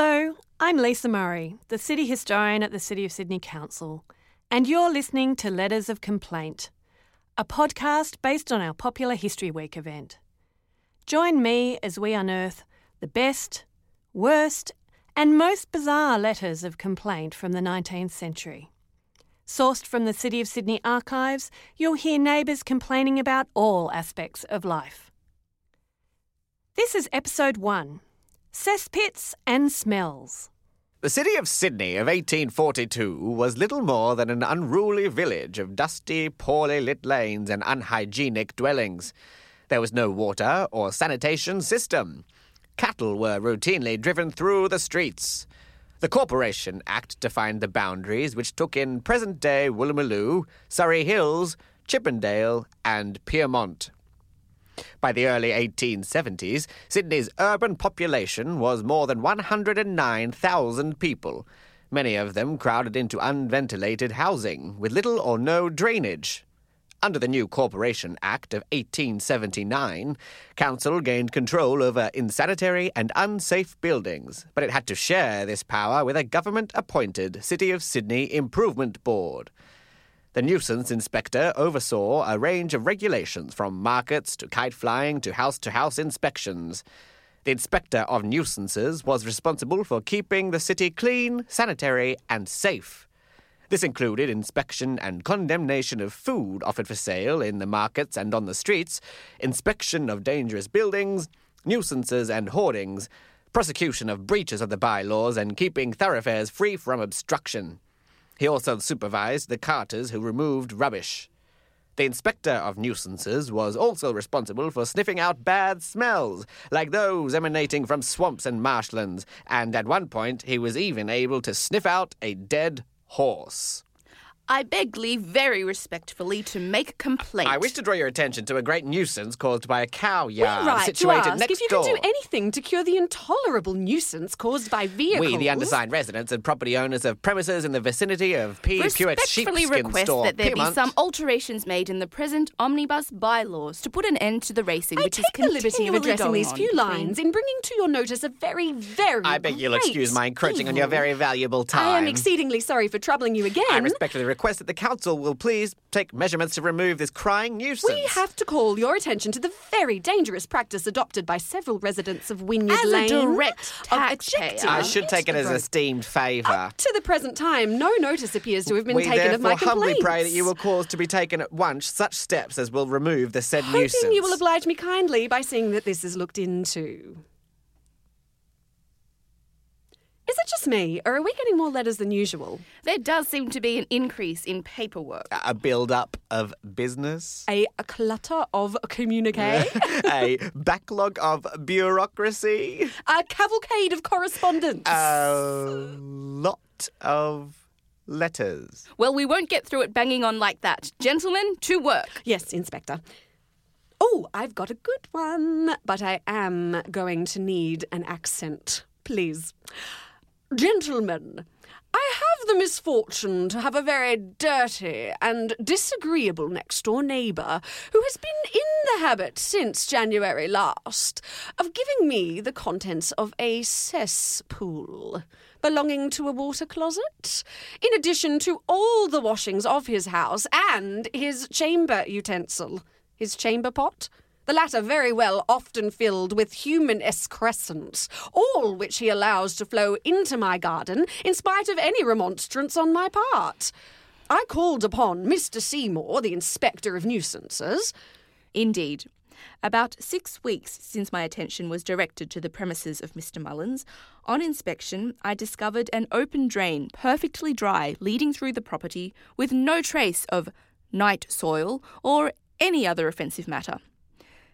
Hello, I'm Lisa Murray, the City Historian at the City of Sydney Council, and you're listening to Letters of Complaint, a podcast based on our popular History Week event. Join me as we unearth the best, worst, and most bizarre letters of complaint from the 19th century. Sourced from the City of Sydney archives, you'll hear neighbours complaining about all aspects of life. This is episode 1 Cesspits and Smells. The city of Sydney of 1842 was little more than an unruly village of dusty, poorly lit lanes and unhygienic dwellings. There was no water or sanitation system. Cattle were routinely driven through the streets. The Corporation Act defined the boundaries which took in present day Woolloomooloo, Surrey Hills, Chippendale, and Pyrmont. By the early 1870s, Sydney's urban population was more than 109,000 people, many of them crowded into unventilated housing with little or no drainage. Under the new Corporation Act of 1879, Council gained control over insanitary and unsafe buildings, but it had to share this power with a government appointed City of Sydney Improvement Board. The nuisance inspector oversaw a range of regulations from markets to kite flying to house to house inspections. The inspector of nuisances was responsible for keeping the city clean, sanitary, and safe. This included inspection and condemnation of food offered for sale in the markets and on the streets, inspection of dangerous buildings, nuisances and hoardings, prosecution of breaches of the bylaws, and keeping thoroughfares free from obstruction. He also supervised the carters who removed rubbish. The inspector of nuisances was also responsible for sniffing out bad smells, like those emanating from swamps and marshlands, and at one point he was even able to sniff out a dead horse. I beg leave very respectfully to make complaint. I wish to draw your attention to a great nuisance caused by a cow yard right to ask next if you door. can do anything to cure the intolerable nuisance caused by vehicles. we, the undersigned residents and property owners of premises in the vicinity of P. Pewett's sheepskin request store, that there Pyrmont. be some alterations made in the present omnibus bylaws to put an end to the racing, I which take is the liberty of addressing these few lines in bringing to your notice a very, very I beg you'll excuse my encroaching on your very valuable time. I am exceedingly sorry for troubling you again. I respectfully request that the council will please take measurements to remove this crying nuisance. We have to call your attention to the very dangerous practice adopted by several residents of Wynyard As a direct of taxpayer. I should take it as esteemed favour. Up to the present time, no notice appears to have been we taken of my humbly complaints. pray that you will cause to be taken at once such steps as will remove the said nuisance. Hoping you will oblige me kindly by seeing that this is looked into. Is it just me, or are we getting more letters than usual? There does seem to be an increase in paperwork. a build-up of business, A, a clutter of communique, a backlog of bureaucracy, a cavalcade of correspondence. a lot of letters. Well, we won't get through it banging on like that. Gentlemen, to work. yes, Inspector. Oh, I've got a good one, but I am going to need an accent, please. Gentlemen, I have the misfortune to have a very dirty and disagreeable next door neighbour who has been in the habit since January last of giving me the contents of a cesspool belonging to a water closet, in addition to all the washings of his house and his chamber utensil, his chamber pot. The latter very well often filled with human excrescence, all which he allows to flow into my garden in spite of any remonstrance on my part. I called upon Mr. Seymour, the Inspector of Nuisances. Indeed. About six weeks since my attention was directed to the premises of Mr. Mullins, on inspection I discovered an open drain perfectly dry leading through the property with no trace of night soil or any other offensive matter.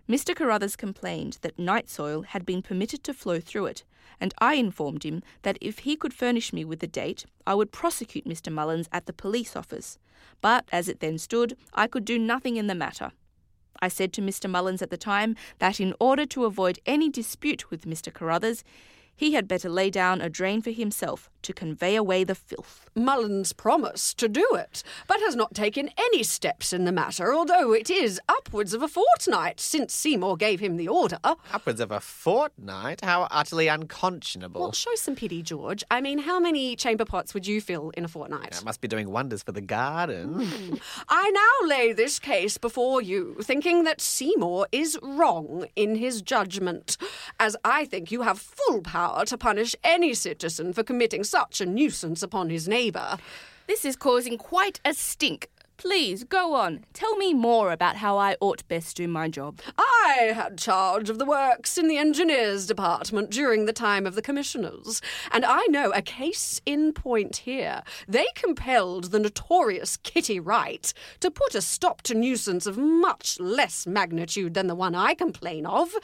Mr. Carruthers complained that night soil had been permitted to flow through it, and I informed him that if he could furnish me with the date, I would prosecute Mr. Mullins at the police office. But as it then stood, I could do nothing in the matter. I said to Mr. Mullins at the time that in order to avoid any dispute with Mr. Carruthers, he had better lay down a drain for himself to convey away the filth. Mullins promised to do it, but has not taken any steps in the matter, although it is upwards of a fortnight since Seymour gave him the order. Upwards of a fortnight? How utterly unconscionable. Well, show some pity, George. I mean, how many chamber pots would you fill in a fortnight? It must be doing wonders for the garden. Hmm. I now lay this case before you, thinking that Seymour is wrong in his judgment, as I think you have full power to punish any citizen for committing such a nuisance upon his neighbour. This is causing quite a stink. Please go on. Tell me more about how I ought best do my job. I had charge of the works in the engineers department during the time of the commissioners, and I know a case in point here. They compelled the notorious Kitty Wright to put a stop to nuisance of much less magnitude than the one I complain of.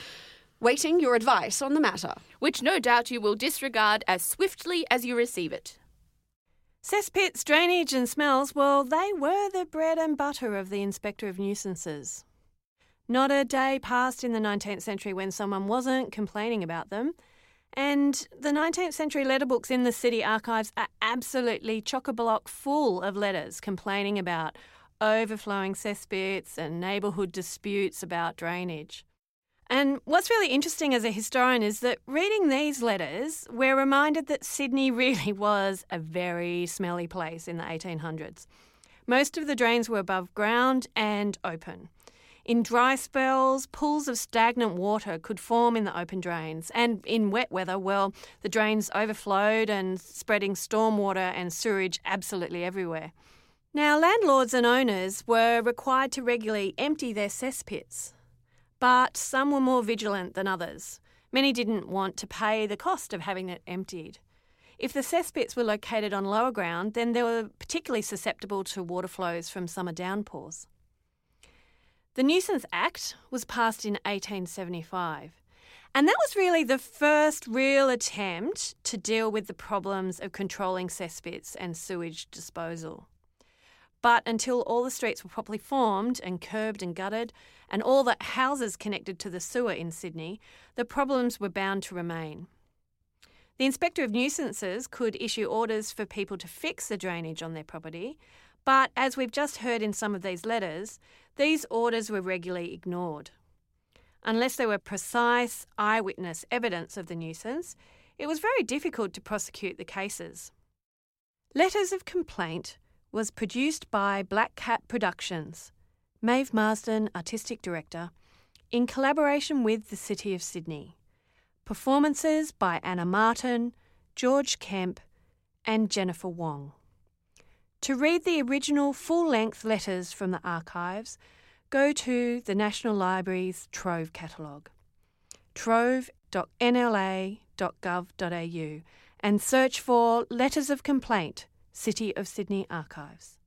Waiting your advice on the matter. Which no doubt you will disregard as swiftly as you receive it. Cesspits, drainage, and smells, well, they were the bread and butter of the Inspector of Nuisances. Not a day passed in the 19th century when someone wasn't complaining about them. And the 19th century letter books in the city archives are absolutely chock a block full of letters complaining about overflowing cesspits and neighbourhood disputes about drainage. And what's really interesting as a historian is that reading these letters, we're reminded that Sydney really was a very smelly place in the 1800s. Most of the drains were above ground and open. In dry spells, pools of stagnant water could form in the open drains, and in wet weather, well, the drains overflowed and spreading stormwater and sewage absolutely everywhere. Now, landlords and owners were required to regularly empty their cesspits, but some were more vigilant than others. Many didn't want to pay the cost of having it emptied. If the cesspits were located on lower ground, then they were particularly susceptible to water flows from summer downpours. The Nuisance Act was passed in 1875, and that was really the first real attempt to deal with the problems of controlling cesspits and sewage disposal. But until all the streets were properly formed and curbed and gutted, and all the houses connected to the sewer in Sydney, the problems were bound to remain. The Inspector of Nuisances could issue orders for people to fix the drainage on their property, but as we've just heard in some of these letters, these orders were regularly ignored. Unless there were precise eyewitness evidence of the nuisance, it was very difficult to prosecute the cases. Letters of Complaint was produced by Black Cat Productions, Maeve Marsden, Artistic Director, in collaboration with the City of Sydney. Performances by Anna Martin, George Kemp, and Jennifer Wong. To read the original full length letters from the archives, go to the National Library's Trove catalogue, trove.nla.gov.au, and search for Letters of Complaint, City of Sydney Archives.